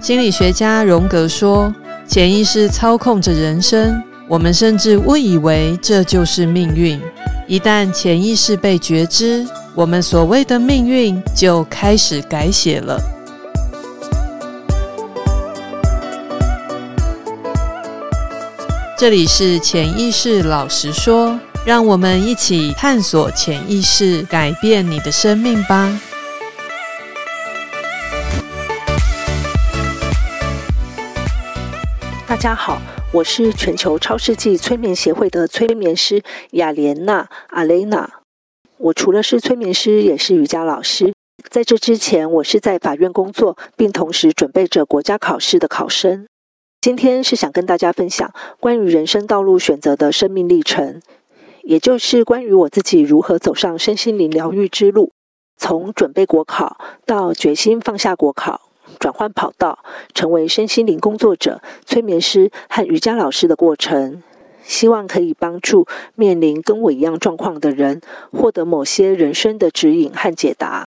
心理学家荣格说：“潜意识操控着人生，我们甚至误以为这就是命运。一旦潜意识被觉知，我们所谓的命运就开始改写了。”这里是潜意识老实说，让我们一起探索潜意识，改变你的生命吧。大家好，我是全球超世纪催眠协会的催眠师雅莲娜阿蕾娜。我除了是催眠师，也是瑜伽老师。在这之前，我是在法院工作，并同时准备着国家考试的考生。今天是想跟大家分享关于人生道路选择的生命历程，也就是关于我自己如何走上身心灵疗愈之路，从准备国考到决心放下国考。转换跑道，成为身心灵工作者、催眠师和瑜伽老师的过程，希望可以帮助面临跟我一样状况的人，获得某些人生的指引和解答。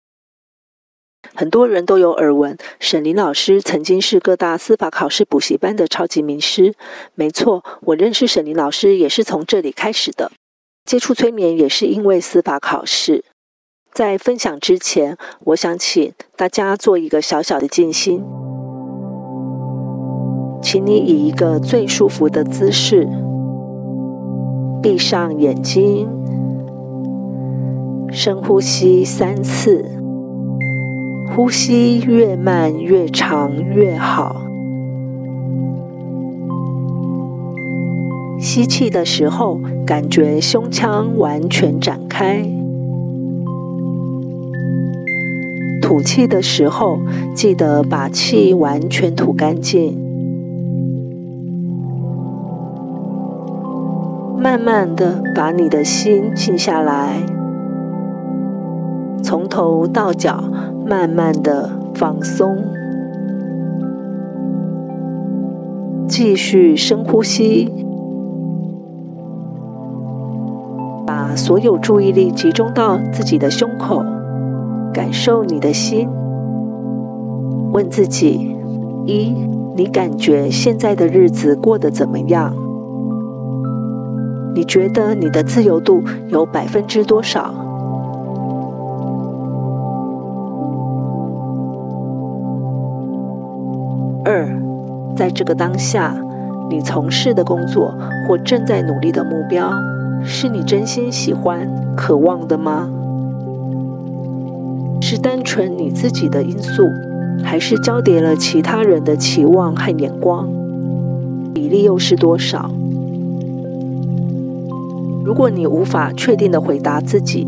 很多人都有耳闻，沈林老师曾经是各大司法考试补习班的超级名师。没错，我认识沈林老师也是从这里开始的，接触催眠也是因为司法考试。在分享之前，我想请大家做一个小小的静心，请你以一个最舒服的姿势，闭上眼睛，深呼吸三次，呼吸越慢越长越好。吸气的时候，感觉胸腔完全展开。吐气的时候，记得把气完全吐干净。慢慢的把你的心静下来，从头到脚慢慢的放松，继续深呼吸，把所有注意力集中到自己的胸口。感受你的心，问自己：一，你感觉现在的日子过得怎么样？你觉得你的自由度有百分之多少？二，在这个当下，你从事的工作或正在努力的目标，是你真心喜欢、渴望的吗？是单纯你自己的因素，还是交叠了其他人的期望和眼光？比例又是多少？如果你无法确定的回答自己，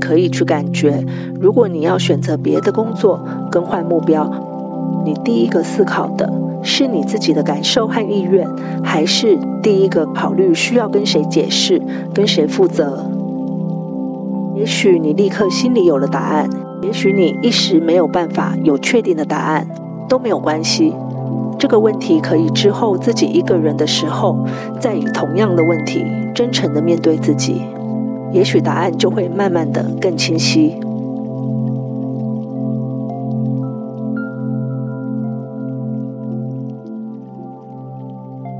可以去感觉：如果你要选择别的工作、更换目标，你第一个思考的是你自己的感受和意愿，还是第一个考虑需要跟谁解释、跟谁负责？也许你立刻心里有了答案。也许你一时没有办法有确定的答案，都没有关系。这个问题可以之后自己一个人的时候，再以同样的问题真诚地面对自己，也许答案就会慢慢的更清晰。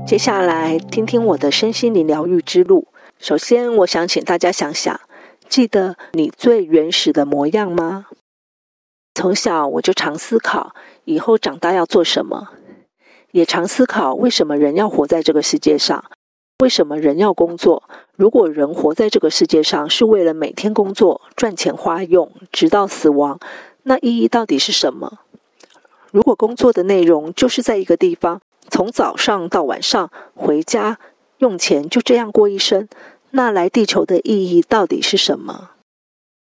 接下来听听我的身心灵疗愈之路。首先，我想请大家想想。记得你最原始的模样吗？从小我就常思考以后长大要做什么，也常思考为什么人要活在这个世界上，为什么人要工作？如果人活在这个世界上是为了每天工作赚钱花用，直到死亡，那意义到底是什么？如果工作的内容就是在一个地方，从早上到晚上回家用钱，就这样过一生。那来地球的意义到底是什么？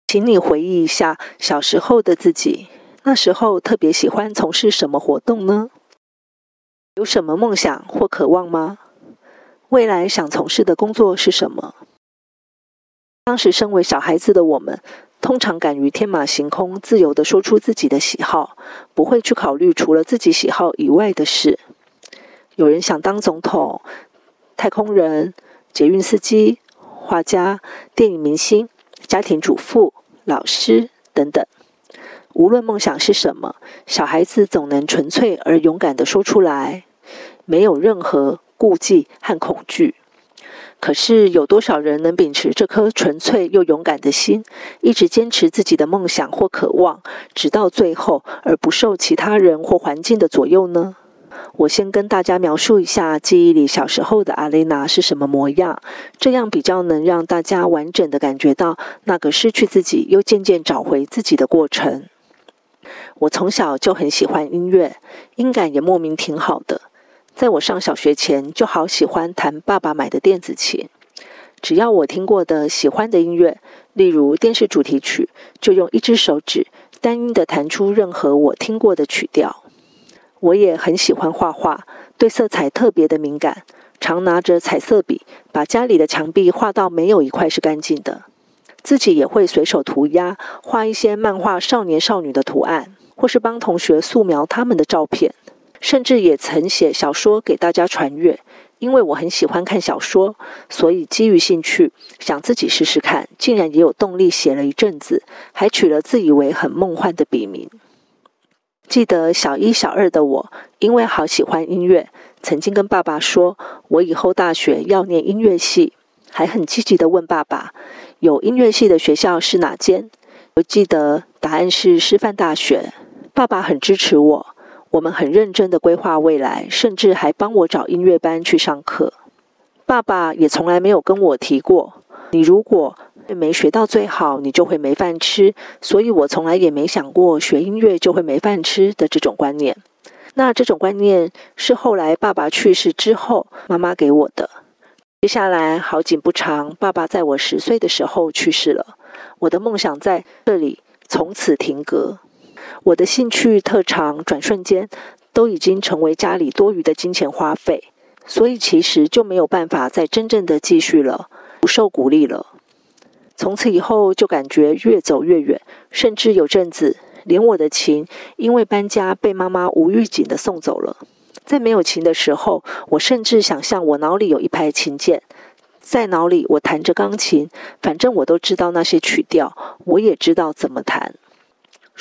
请你回忆一下小时候的自己，那时候特别喜欢从事什么活动呢？有什么梦想或渴望吗？未来想从事的工作是什么？当时身为小孩子的我们，通常敢于天马行空、自由地说出自己的喜好，不会去考虑除了自己喜好以外的事。有人想当总统、太空人、捷运司机。画家、电影明星、家庭主妇、老师等等。无论梦想是什么，小孩子总能纯粹而勇敢地说出来，没有任何顾忌和恐惧。可是，有多少人能秉持这颗纯粹又勇敢的心，一直坚持自己的梦想或渴望，直到最后，而不受其他人或环境的左右呢？我先跟大家描述一下记忆里小时候的阿蕾娜是什么模样，这样比较能让大家完整的感觉到那个失去自己又渐渐找回自己的过程。我从小就很喜欢音乐，音感也莫名挺好的。在我上小学前，就好喜欢弹爸爸买的电子琴。只要我听过的喜欢的音乐，例如电视主题曲，就用一只手指单音的弹出任何我听过的曲调。我也很喜欢画画，对色彩特别的敏感，常拿着彩色笔，把家里的墙壁画到没有一块是干净的。自己也会随手涂鸦，画一些漫画少年少女的图案，或是帮同学素描他们的照片。甚至也曾写小说给大家传阅，因为我很喜欢看小说，所以基于兴趣，想自己试试看，竟然也有动力写了一阵子，还取了自以为很梦幻的笔名。记得小一、小二的我，因为好喜欢音乐，曾经跟爸爸说，我以后大学要念音乐系，还很积极地问爸爸，有音乐系的学校是哪间？我记得答案是师范大学，爸爸很支持我。我们很认真的规划未来，甚至还帮我找音乐班去上课。爸爸也从来没有跟我提过，你如果没学到最好，你就会没饭吃。所以我从来也没想过学音乐就会没饭吃的这种观念。那这种观念是后来爸爸去世之后，妈妈给我的。接下来好景不长，爸爸在我十岁的时候去世了，我的梦想在这里从此停格。我的兴趣特长转瞬间都已经成为家里多余的金钱花费，所以其实就没有办法再真正的继续了，不受鼓励了。从此以后就感觉越走越远，甚至有阵子连我的琴因为搬家被妈妈无预警的送走了。在没有琴的时候，我甚至想象我脑里有一排琴键，在脑里我弹着钢琴，反正我都知道那些曲调，我也知道怎么弹。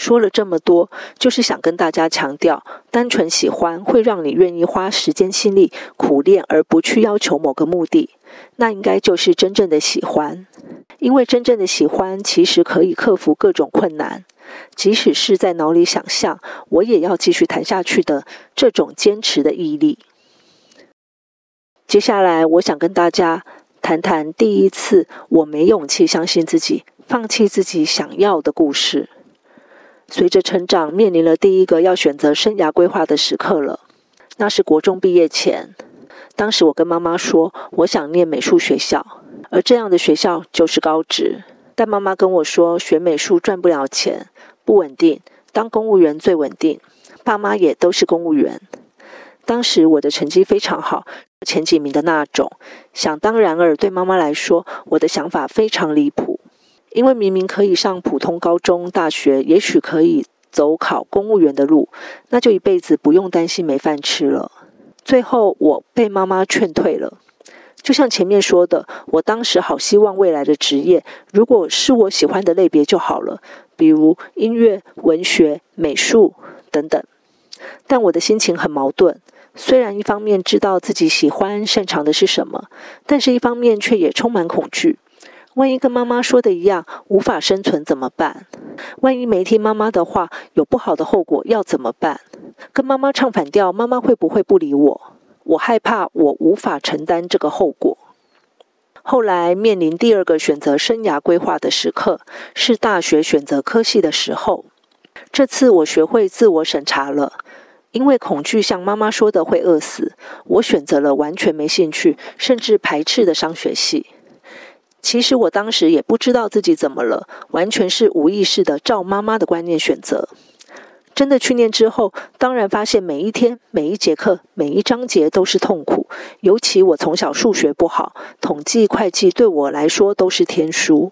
说了这么多，就是想跟大家强调，单纯喜欢会让你愿意花时间心力苦练，而不去要求某个目的，那应该就是真正的喜欢。因为真正的喜欢，其实可以克服各种困难，即使是在脑里想象，我也要继续谈下去的这种坚持的毅力。接下来，我想跟大家谈谈第一次我没勇气相信自己，放弃自己想要的故事。随着成长，面临了第一个要选择生涯规划的时刻了。那是国中毕业前，当时我跟妈妈说，我想念美术学校，而这样的学校就是高职。但妈妈跟我说，学美术赚不了钱，不稳定，当公务员最稳定。爸妈也都是公务员。当时我的成绩非常好，前几名的那种。想当然尔，对妈妈来说，我的想法非常离谱。因为明明可以上普通高中、大学，也许可以走考公务员的路，那就一辈子不用担心没饭吃了。最后，我被妈妈劝退了。就像前面说的，我当时好希望未来的职业，如果是我喜欢的类别就好了，比如音乐、文学、美术等等。但我的心情很矛盾，虽然一方面知道自己喜欢、擅长的是什么，但是一方面却也充满恐惧。万一跟妈妈说的一样无法生存怎么办？万一没听妈妈的话有不好的后果要怎么办？跟妈妈唱反调，妈妈会不会不理我？我害怕我无法承担这个后果。后来面临第二个选择生涯规划的时刻，是大学选择科系的时候。这次我学会自我审查了，因为恐惧像妈妈说的会饿死，我选择了完全没兴趣甚至排斥的商学系。其实我当时也不知道自己怎么了，完全是无意识的照妈妈的观念选择。真的去念之后，当然发现每一天、每一节课、每一章节都是痛苦。尤其我从小数学不好，统计、会计对我来说都是天书。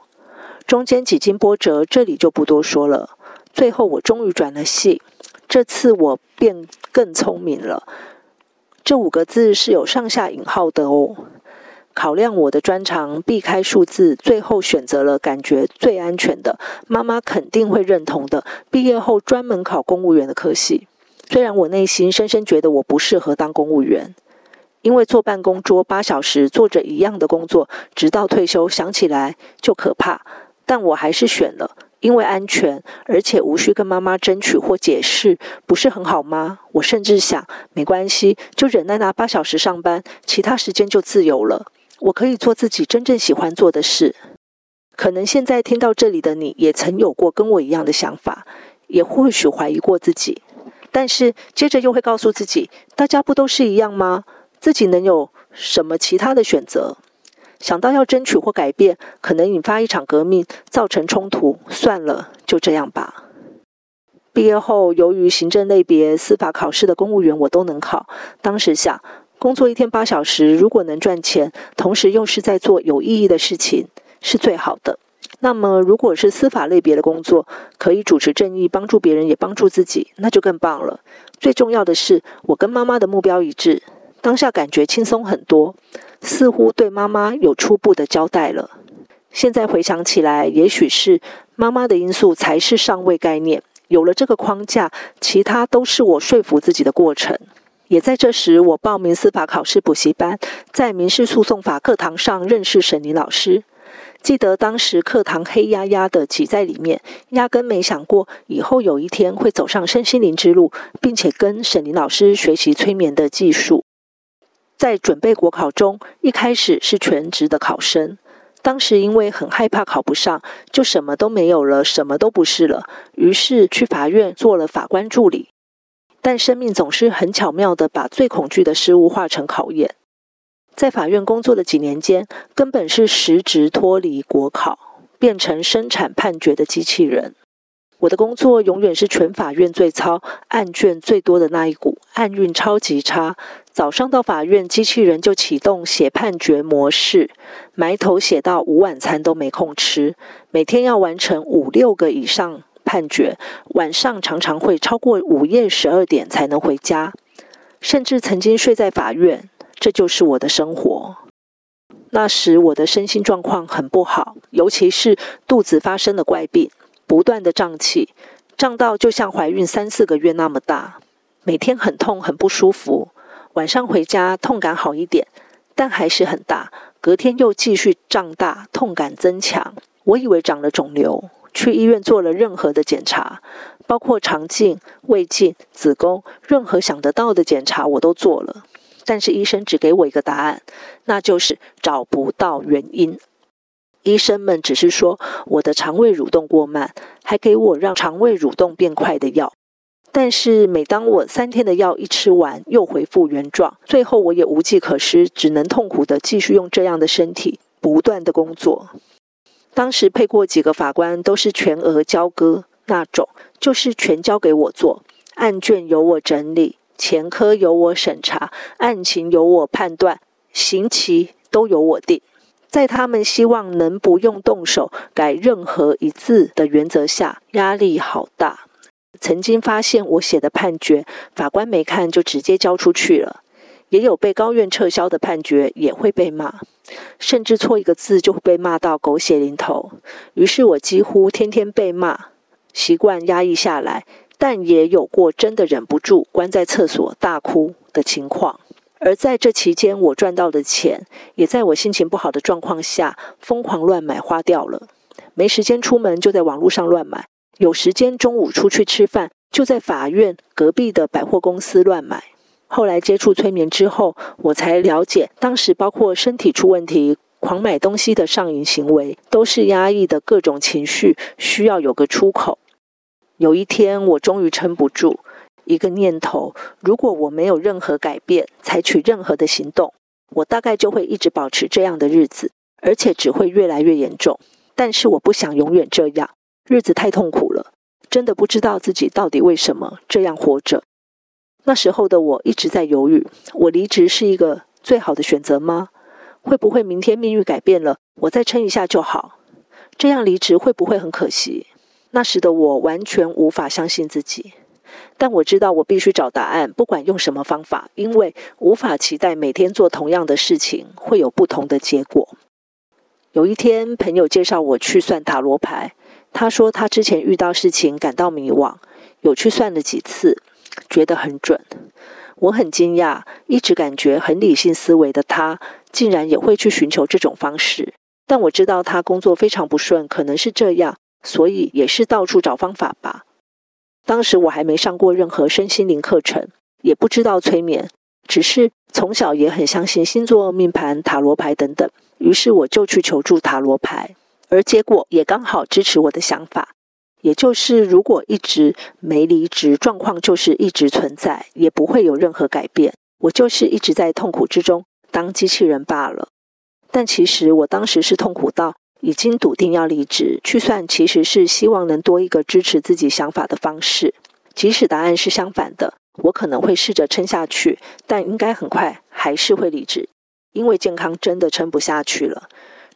中间几经波折，这里就不多说了。最后我终于转了系，这次我变更聪明了。这五个字是有上下引号的哦。考量我的专长，避开数字，最后选择了感觉最安全的，妈妈肯定会认同的，毕业后专门考公务员的科系。虽然我内心深深觉得我不适合当公务员，因为坐办公桌八小时做着一样的工作，直到退休，想起来就可怕。但我还是选了。因为安全，而且无需跟妈妈争取或解释，不是很好吗？我甚至想，没关系，就忍耐那八小时上班，其他时间就自由了。我可以做自己真正喜欢做的事。可能现在听到这里的你也曾有过跟我一样的想法，也或许怀疑过自己，但是接着又会告诉自己，大家不都是一样吗？自己能有什么其他的选择？想到要争取或改变，可能引发一场革命，造成冲突，算了，就这样吧。毕业后，由于行政类别、司法考试的公务员我都能考。当时想，工作一天八小时，如果能赚钱，同时又是在做有意义的事情，是最好的。那么，如果是司法类别的工作，可以主持正义，帮助别人，也帮助自己，那就更棒了。最重要的是，我跟妈妈的目标一致，当下感觉轻松很多。似乎对妈妈有初步的交代了。现在回想起来，也许是妈妈的因素才是上位概念。有了这个框架，其他都是我说服自己的过程。也在这时，我报名司法考试补习班，在民事诉讼法课堂上认识沈林老师。记得当时课堂黑压压的挤在里面，压根没想过以后有一天会走上身心灵之路，并且跟沈林老师学习催眠的技术。在准备国考中，一开始是全职的考生。当时因为很害怕考不上，就什么都没有了，什么都不是了。于是去法院做了法官助理。但生命总是很巧妙的把最恐惧的事物化成考验。在法院工作的几年间，根本是实职脱离国考，变成生产判决的机器人。我的工作永远是全法院最操、案卷最多的那一股，案运超级差。早上到法院，机器人就启动写判决模式，埋头写到午晚餐都没空吃。每天要完成五六个以上判决，晚上常常会超过午夜十二点才能回家，甚至曾经睡在法院。这就是我的生活。那时我的身心状况很不好，尤其是肚子发生了怪病。不断的胀气，胀到就像怀孕三四个月那么大，每天很痛很不舒服。晚上回家痛感好一点，但还是很大。隔天又继续胀大，痛感增强。我以为长了肿瘤，去医院做了任何的检查，包括肠镜、胃镜、子宫，任何想得到的检查我都做了。但是医生只给我一个答案，那就是找不到原因。医生们只是说我的肠胃蠕动过慢，还给我让肠胃蠕动变快的药。但是每当我三天的药一吃完，又恢复原状，最后我也无计可施，只能痛苦地继续用这样的身体不断地工作。当时配过几个法官，都是全额交割那种，就是全交给我做，案卷由我整理，前科由我审查，案情由我判断，刑期都由我定。在他们希望能不用动手改任何一字的原则下，压力好大。曾经发现我写的判决，法官没看就直接交出去了；也有被高院撤销的判决，也会被骂，甚至错一个字就会被骂到狗血淋头。于是我几乎天天被骂，习惯压抑下来，但也有过真的忍不住关在厕所大哭的情况。而在这期间，我赚到的钱也在我心情不好的状况下疯狂乱买花掉了。没时间出门，就在网络上乱买；有时间中午出去吃饭，就在法院隔壁的百货公司乱买。后来接触催眠之后，我才了解，当时包括身体出问题、狂买东西的上瘾行为，都是压抑的各种情绪，需要有个出口。有一天，我终于撑不住。一个念头，如果我没有任何改变，采取任何的行动，我大概就会一直保持这样的日子，而且只会越来越严重。但是我不想永远这样，日子太痛苦了，真的不知道自己到底为什么这样活着。那时候的我一直在犹豫，我离职是一个最好的选择吗？会不会明天命运改变了，我再撑一下就好？这样离职会不会很可惜？那时的我完全无法相信自己。但我知道我必须找答案，不管用什么方法，因为无法期待每天做同样的事情会有不同的结果。有一天，朋友介绍我去算塔罗牌，他说他之前遇到事情感到迷惘，有去算了几次，觉得很准。我很惊讶，一直感觉很理性思维的他，竟然也会去寻求这种方式。但我知道他工作非常不顺，可能是这样，所以也是到处找方法吧。当时我还没上过任何身心灵课程，也不知道催眠，只是从小也很相信星座、命盘、塔罗牌等等。于是我就去求助塔罗牌，而结果也刚好支持我的想法。也就是，如果一直没离职，状况就是一直存在，也不会有任何改变。我就是一直在痛苦之中当机器人罢了。但其实我当时是痛苦到已经笃定要离职，去算其实是希望能多一个支持自己想法的方式。即使答案是相反的，我可能会试着撑下去，但应该很快还是会离职，因为健康真的撑不下去了。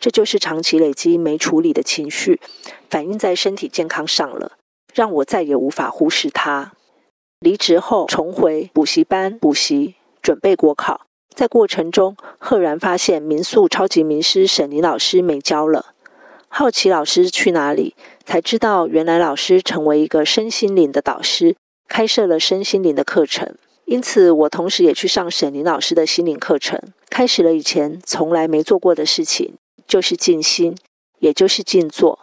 这就是长期累积没处理的情绪，反映在身体健康上了，让我再也无法忽视它。离职后重回补习班补习，准备国考，在过程中赫然发现民宿超级名师沈林老师没教了。好奇老师去哪里，才知道原来老师成为一个身心灵的导师，开设了身心灵的课程。因此，我同时也去上沈林老师的心灵课程，开始了以前从来没做过的事情。就是静心，也就是静坐。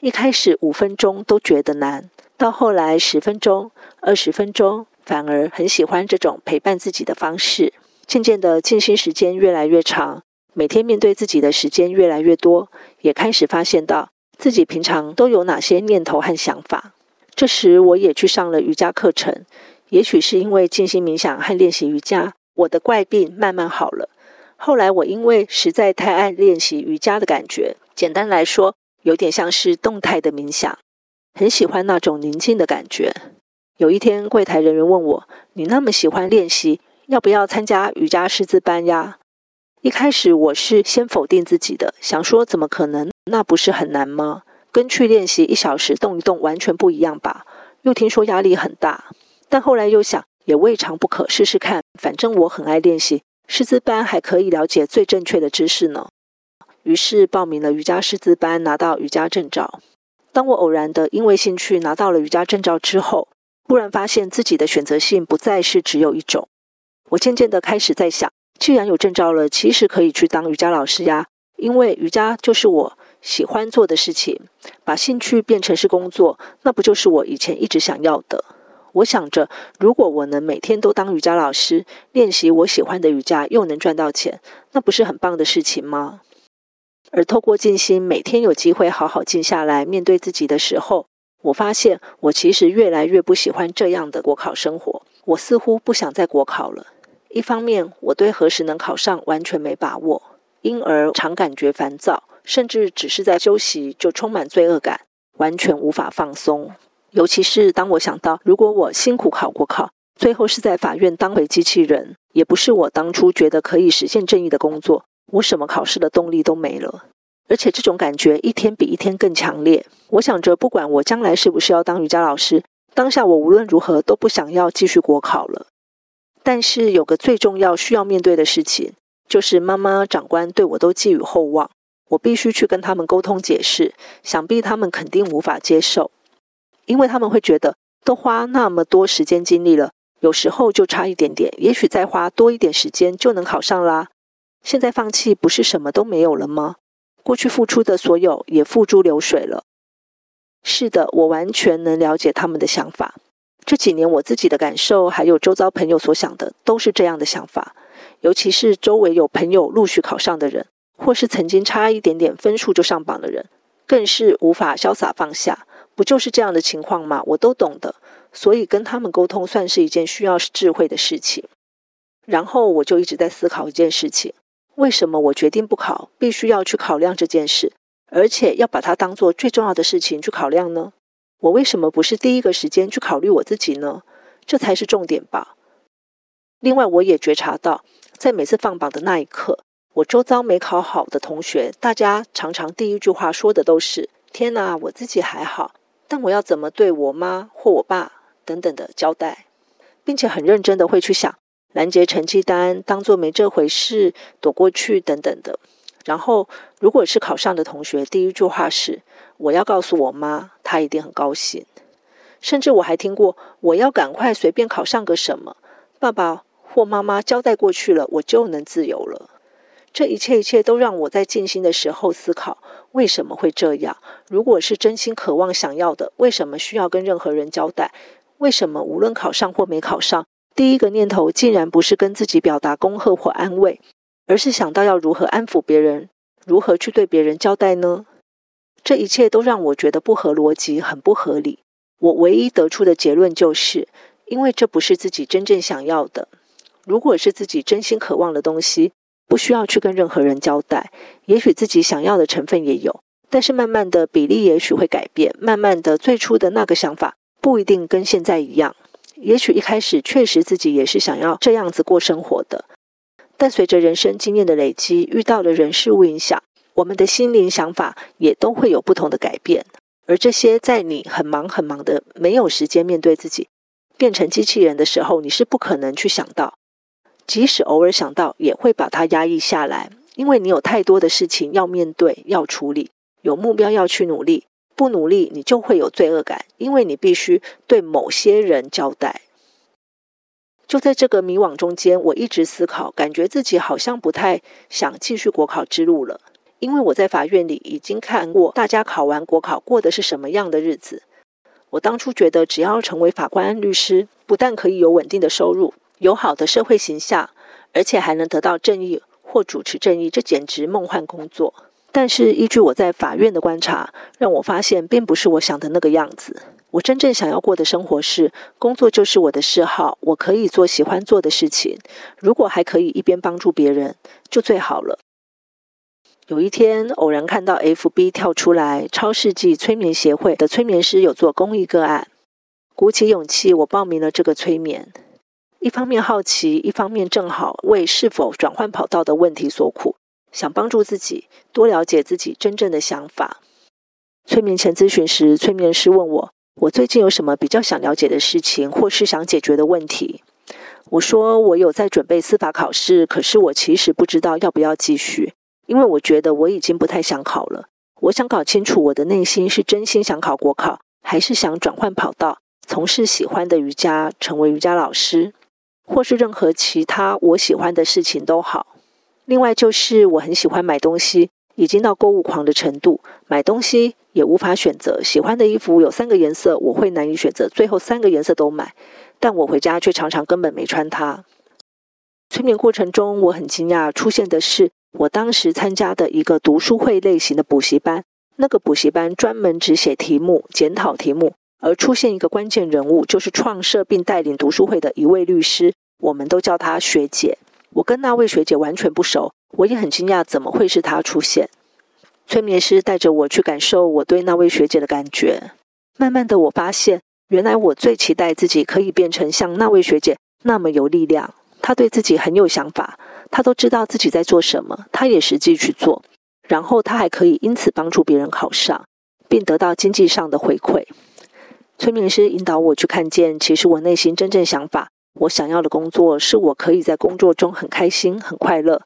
一开始五分钟都觉得难，到后来十分钟、二十分钟，反而很喜欢这种陪伴自己的方式。渐渐的，静心时间越来越长，每天面对自己的时间越来越多，也开始发现到自己平常都有哪些念头和想法。这时，我也去上了瑜伽课程。也许是因为静心冥想和练习瑜伽，我的怪病慢慢好了。后来我因为实在太爱练习瑜伽的感觉，简单来说，有点像是动态的冥想，很喜欢那种宁静的感觉。有一天，柜台人员问我：“你那么喜欢练习，要不要参加瑜伽师资班呀？”一开始我是先否定自己的，想说怎么可能？那不是很难吗？跟去练习一小时动一动完全不一样吧？又听说压力很大，但后来又想，也未尝不可试试看，反正我很爱练习。师资班还可以了解最正确的知识呢，于是报名了瑜伽师资班，拿到瑜伽证照。当我偶然的因为兴趣拿到了瑜伽证照之后，忽然发现自己的选择性不再是只有一种。我渐渐的开始在想，既然有证照了，其实可以去当瑜伽老师呀，因为瑜伽就是我喜欢做的事情，把兴趣变成是工作，那不就是我以前一直想要的？我想着，如果我能每天都当瑜伽老师，练习我喜欢的瑜伽，又能赚到钱，那不是很棒的事情吗？而透过静心，每天有机会好好静下来面对自己的时候，我发现我其实越来越不喜欢这样的国考生活。我似乎不想再国考了。一方面，我对何时能考上完全没把握，因而常感觉烦躁，甚至只是在休息就充满罪恶感，完全无法放松。尤其是当我想到，如果我辛苦考国考，最后是在法院当回机器人，也不是我当初觉得可以实现正义的工作，我什么考试的动力都没了。而且这种感觉一天比一天更强烈。我想着，不管我将来是不是要当瑜伽老师，当下我无论如何都不想要继续国考了。但是有个最重要需要面对的事情，就是妈妈、长官对我都寄予厚望，我必须去跟他们沟通解释，想必他们肯定无法接受。因为他们会觉得，都花那么多时间精力了，有时候就差一点点，也许再花多一点时间就能考上啦。现在放弃不是什么都没有了吗？过去付出的所有也付诸流水了。是的，我完全能了解他们的想法。这几年我自己的感受，还有周遭朋友所想的，都是这样的想法。尤其是周围有朋友陆续考上的人，或是曾经差一点点分数就上榜的人，更是无法潇洒放下。不就是这样的情况吗？我都懂的，所以跟他们沟通算是一件需要智慧的事情。然后我就一直在思考一件事情：为什么我决定不考，必须要去考量这件事，而且要把它当做最重要的事情去考量呢？我为什么不是第一个时间去考虑我自己呢？这才是重点吧。另外，我也觉察到，在每次放榜的那一刻，我周遭没考好的同学，大家常常第一句话说的都是：“天哪，我自己还好。”但我要怎么对我妈或我爸等等的交代，并且很认真的会去想拦截成绩单，当做没这回事，躲过去等等的。然后，如果是考上的同学，第一句话是“我要告诉我妈”，她一定很高兴。甚至我还听过“我要赶快随便考上个什么，爸爸或妈妈交代过去了，我就能自由了”。这一切一切都让我在静心的时候思考：为什么会这样？如果是真心渴望想要的，为什么需要跟任何人交代？为什么无论考上或没考上，第一个念头竟然不是跟自己表达恭贺或安慰？而是想到要如何安抚别人，如何去对别人交代呢？这一切都让我觉得不合逻辑，很不合理。我唯一得出的结论就是，因为这不是自己真正想要的。如果是自己真心渴望的东西，不需要去跟任何人交代。也许自己想要的成分也有，但是慢慢的比例也许会改变。慢慢的，最初的那个想法不一定跟现在一样。也许一开始确实自己也是想要这样子过生活的。但随着人生经验的累积，遇到了人事物影响，我们的心灵想法也都会有不同的改变。而这些在你很忙很忙的，没有时间面对自己，变成机器人的时候，你是不可能去想到。即使偶尔想到，也会把它压抑下来，因为你有太多的事情要面对、要处理，有目标要去努力。不努力，你就会有罪恶感，因为你必须对某些人交代。就在这个迷惘中间，我一直思考，感觉自己好像不太想继续国考之路了。因为我在法院里已经看过大家考完国考过的是什么样的日子。我当初觉得，只要成为法官、律师，不但可以有稳定的收入、有好的社会形象，而且还能得到正义或主持正义，这简直梦幻工作。但是依据我在法院的观察，让我发现并不是我想的那个样子。我真正想要过的生活是，工作就是我的嗜好，我可以做喜欢做的事情。如果还可以一边帮助别人，就最好了。有一天，偶然看到 FB 跳出来，超世纪催眠协会的催眠师有做公益个案，鼓起勇气，我报名了这个催眠。一方面好奇，一方面正好为是否转换跑道的问题所苦，想帮助自己多了解自己真正的想法。催眠前咨询时，催眠师问我。我最近有什么比较想了解的事情，或是想解决的问题？我说我有在准备司法考试，可是我其实不知道要不要继续，因为我觉得我已经不太想考了。我想搞清楚我的内心是真心想考国考，还是想转换跑道，从事喜欢的瑜伽，成为瑜伽老师，或是任何其他我喜欢的事情都好。另外就是我很喜欢买东西。已经到购物狂的程度，买东西也无法选择。喜欢的衣服有三个颜色，我会难以选择，最后三个颜色都买。但我回家却常常根本没穿它。催眠过程中，我很惊讶，出现的是我当时参加的一个读书会类型的补习班。那个补习班专门只写题目、检讨题目，而出现一个关键人物，就是创设并带领读书会的一位律师，我们都叫她学姐。我跟那位学姐完全不熟。我也很惊讶，怎么会是她出现？催眠师带着我去感受我对那位学姐的感觉。慢慢的，我发现，原来我最期待自己可以变成像那位学姐那么有力量。她对自己很有想法，她都知道自己在做什么，她也实际去做。然后她还可以因此帮助别人考上，并得到经济上的回馈。催眠师引导我去看见，其实我内心真正想法，我想要的工作是我可以在工作中很开心、很快乐。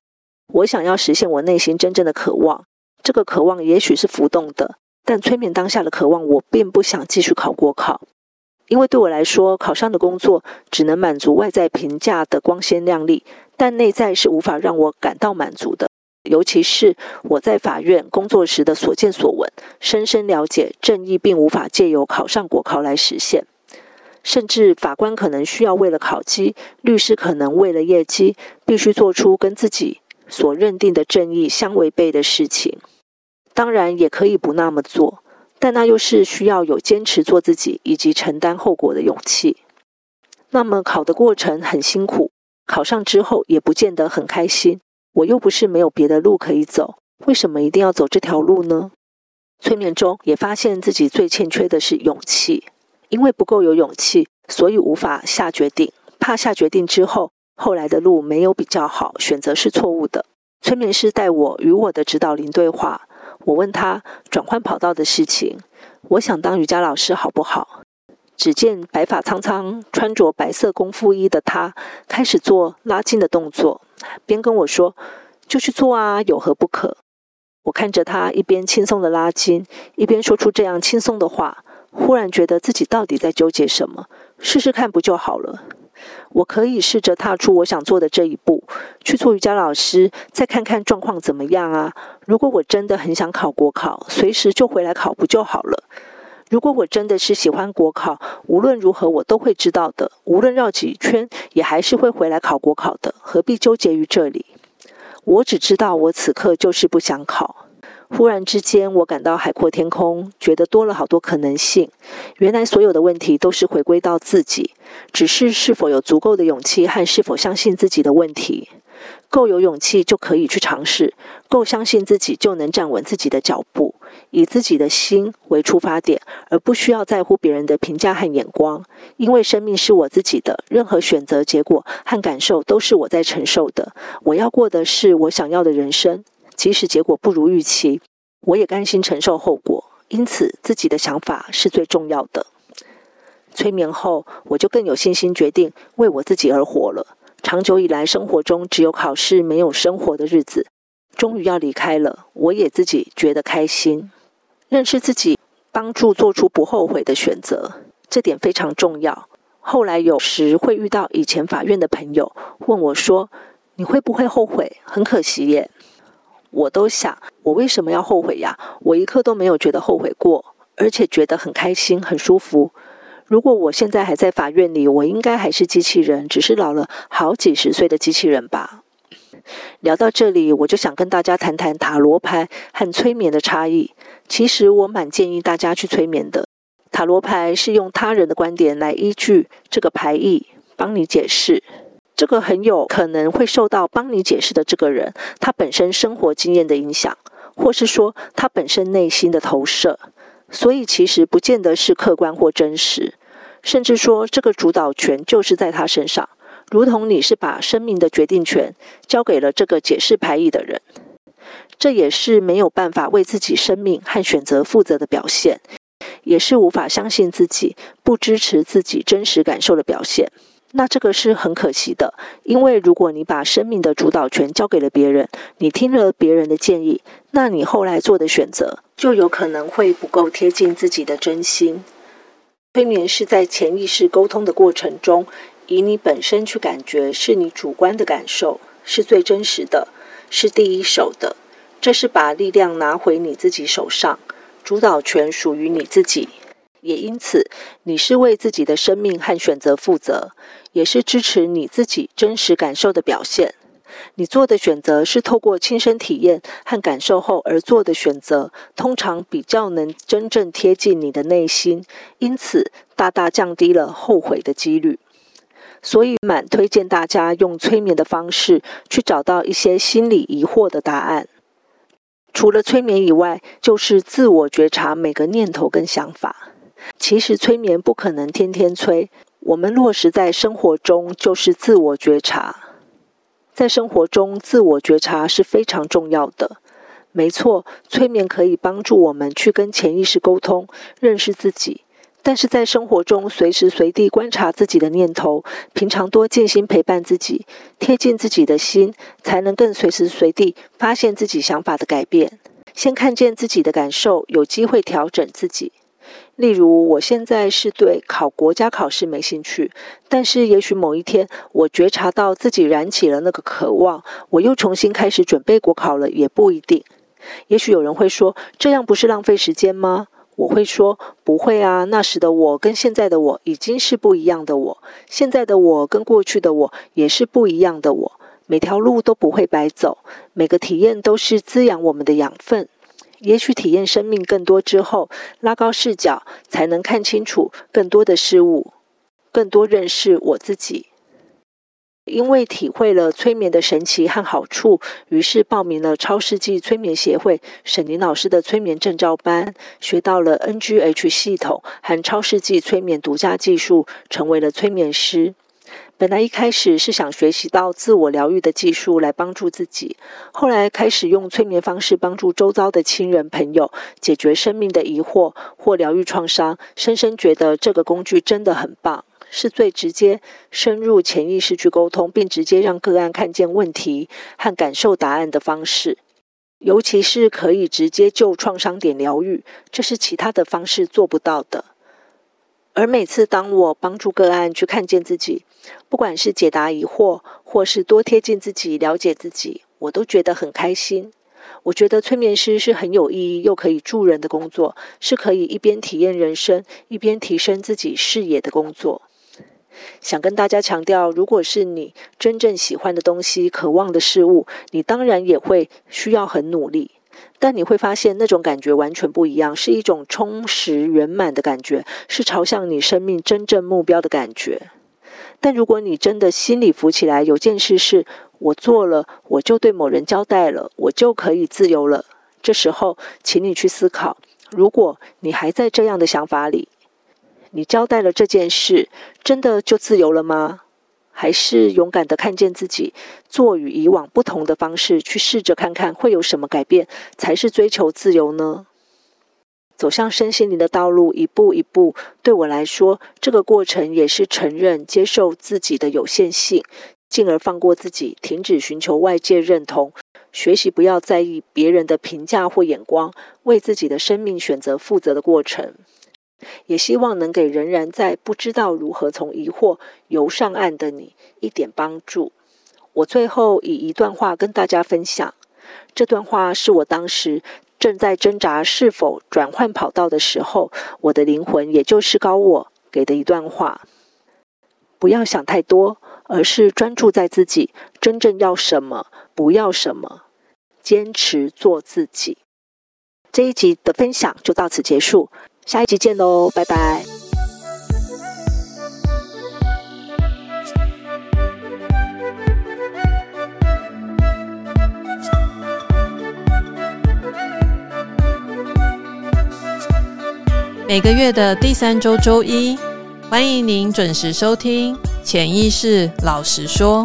我想要实现我内心真正的渴望，这个渴望也许是浮动的，但催眠当下的渴望，我并不想继续考国考，因为对我来说，考上的工作只能满足外在评价的光鲜亮丽，但内在是无法让我感到满足的。尤其是我在法院工作时的所见所闻，深深了解正义并无法借由考上国考来实现，甚至法官可能需要为了考绩，律师可能为了业绩，必须做出跟自己。所认定的正义相违背的事情，当然也可以不那么做，但那又是需要有坚持做自己以及承担后果的勇气。那么考的过程很辛苦，考上之后也不见得很开心。我又不是没有别的路可以走，为什么一定要走这条路呢？催眠中也发现自己最欠缺的是勇气，因为不够有勇气，所以无法下决定，怕下决定之后。后来的路没有比较好，选择是错误的。催眠师带我与我的指导灵对话，我问他转换跑道的事情，我想当瑜伽老师好不好？只见白发苍苍、穿着白色功夫衣的他开始做拉筋的动作，边跟我说：“就去做啊，有何不可？”我看着他一边轻松的拉筋，一边说出这样轻松的话，忽然觉得自己到底在纠结什么？试试看不就好了？我可以试着踏出我想做的这一步，去做瑜伽老师，再看看状况怎么样啊？如果我真的很想考国考，随时就回来考不就好了？如果我真的是喜欢国考，无论如何我都会知道的，无论绕几圈，也还是会回来考国考的，何必纠结于这里？我只知道，我此刻就是不想考。忽然之间，我感到海阔天空，觉得多了好多可能性。原来所有的问题都是回归到自己，只是是否有足够的勇气和是否相信自己的问题。够有勇气就可以去尝试，够相信自己就能站稳自己的脚步，以自己的心为出发点，而不需要在乎别人的评价和眼光。因为生命是我自己的，任何选择、结果和感受都是我在承受的。我要过的是我想要的人生，即使结果不如预期，我也甘心承受后果。因此，自己的想法是最重要的。催眠后，我就更有信心决定为我自己而活了。长久以来，生活中只有考试没有生活的日子，终于要离开了。我也自己觉得开心。认识自己，帮助做出不后悔的选择，这点非常重要。后来有时会遇到以前法院的朋友，问我说：“你会不会后悔？很可惜耶。”我都想，我为什么要后悔呀？我一刻都没有觉得后悔过，而且觉得很开心、很舒服。如果我现在还在法院里，我应该还是机器人，只是老了好几十岁的机器人吧。聊到这里，我就想跟大家谈谈塔罗牌和催眠的差异。其实我蛮建议大家去催眠的。塔罗牌是用他人的观点来依据这个牌意帮你解释，这个很有可能会受到帮你解释的这个人他本身生活经验的影响，或是说他本身内心的投射。所以其实不见得是客观或真实，甚至说这个主导权就是在他身上，如同你是把生命的决定权交给了这个解释牌意的人，这也是没有办法为自己生命和选择负责的表现，也是无法相信自己、不支持自己真实感受的表现。那这个是很可惜的，因为如果你把生命的主导权交给了别人，你听了别人的建议，那你后来做的选择就有可能会不够贴近自己的真心。催眠是在潜意识沟通的过程中，以你本身去感觉，是你主观的感受，是最真实的，是第一手的。这是把力量拿回你自己手上，主导权属于你自己。也因此，你是为自己的生命和选择负责，也是支持你自己真实感受的表现。你做的选择是透过亲身体验和感受后而做的选择，通常比较能真正贴近你的内心，因此大大降低了后悔的几率。所以，蛮推荐大家用催眠的方式去找到一些心理疑惑的答案。除了催眠以外，就是自我觉察每个念头跟想法。其实催眠不可能天天催，我们落实在生活中就是自我觉察。在生活中，自我觉察是非常重要的。没错，催眠可以帮助我们去跟潜意识沟通，认识自己。但是在生活中，随时随地观察自己的念头，平常多静心陪伴自己，贴近自己的心，才能更随时随地发现自己想法的改变。先看见自己的感受，有机会调整自己。例如，我现在是对考国家考试没兴趣，但是也许某一天我觉察到自己燃起了那个渴望，我又重新开始准备国考了，也不一定。也许有人会说，这样不是浪费时间吗？我会说，不会啊，那时的我跟现在的我已经是不一样的我，现在的我跟过去的我也是不一样的我，每条路都不会白走，每个体验都是滋养我们的养分。也许体验生命更多之后，拉高视角，才能看清楚更多的事物，更多认识我自己。因为体会了催眠的神奇和好处，于是报名了超世纪催眠协会沈伶老师的催眠证照班，学到了 NGH 系统和超世纪催眠独家技术，成为了催眠师。本来一开始是想学习到自我疗愈的技术来帮助自己，后来开始用催眠方式帮助周遭的亲人朋友解决生命的疑惑或疗愈创伤，深深觉得这个工具真的很棒，是最直接深入潜意识去沟通，并直接让个案看见问题和感受答案的方式，尤其是可以直接就创伤点疗愈，这是其他的方式做不到的。而每次当我帮助个案去看见自己，不管是解答疑惑，或是多贴近自己、了解自己，我都觉得很开心。我觉得催眠师是很有意义又可以助人的工作，是可以一边体验人生，一边提升自己视野的工作。想跟大家强调，如果是你真正喜欢的东西、渴望的事物，你当然也会需要很努力。但你会发现，那种感觉完全不一样，是一种充实圆满的感觉，是朝向你生命真正目标的感觉。但如果你真的心里浮起来，有件事是我做了，我就对某人交代了，我就可以自由了。这时候，请你去思考：如果你还在这样的想法里，你交代了这件事，真的就自由了吗？还是勇敢地看见自己，做与以往不同的方式，去试着看看会有什么改变，才是追求自由呢？走向身心灵的道路，一步一步，对我来说，这个过程也是承认、接受自己的有限性，进而放过自己，停止寻求外界认同，学习不要在意别人的评价或眼光，为自己的生命选择负责的过程。也希望能给仍然在不知道如何从疑惑游上岸的你一点帮助。我最后以一段话跟大家分享，这段话是我当时正在挣扎是否转换跑道的时候，我的灵魂，也就是高我给的一段话。不要想太多，而是专注在自己真正要什么，不要什么，坚持做自己。这一集的分享就到此结束。下一集见喽，拜拜。每个月的第三周周一，欢迎您准时收听《潜意识老实说》。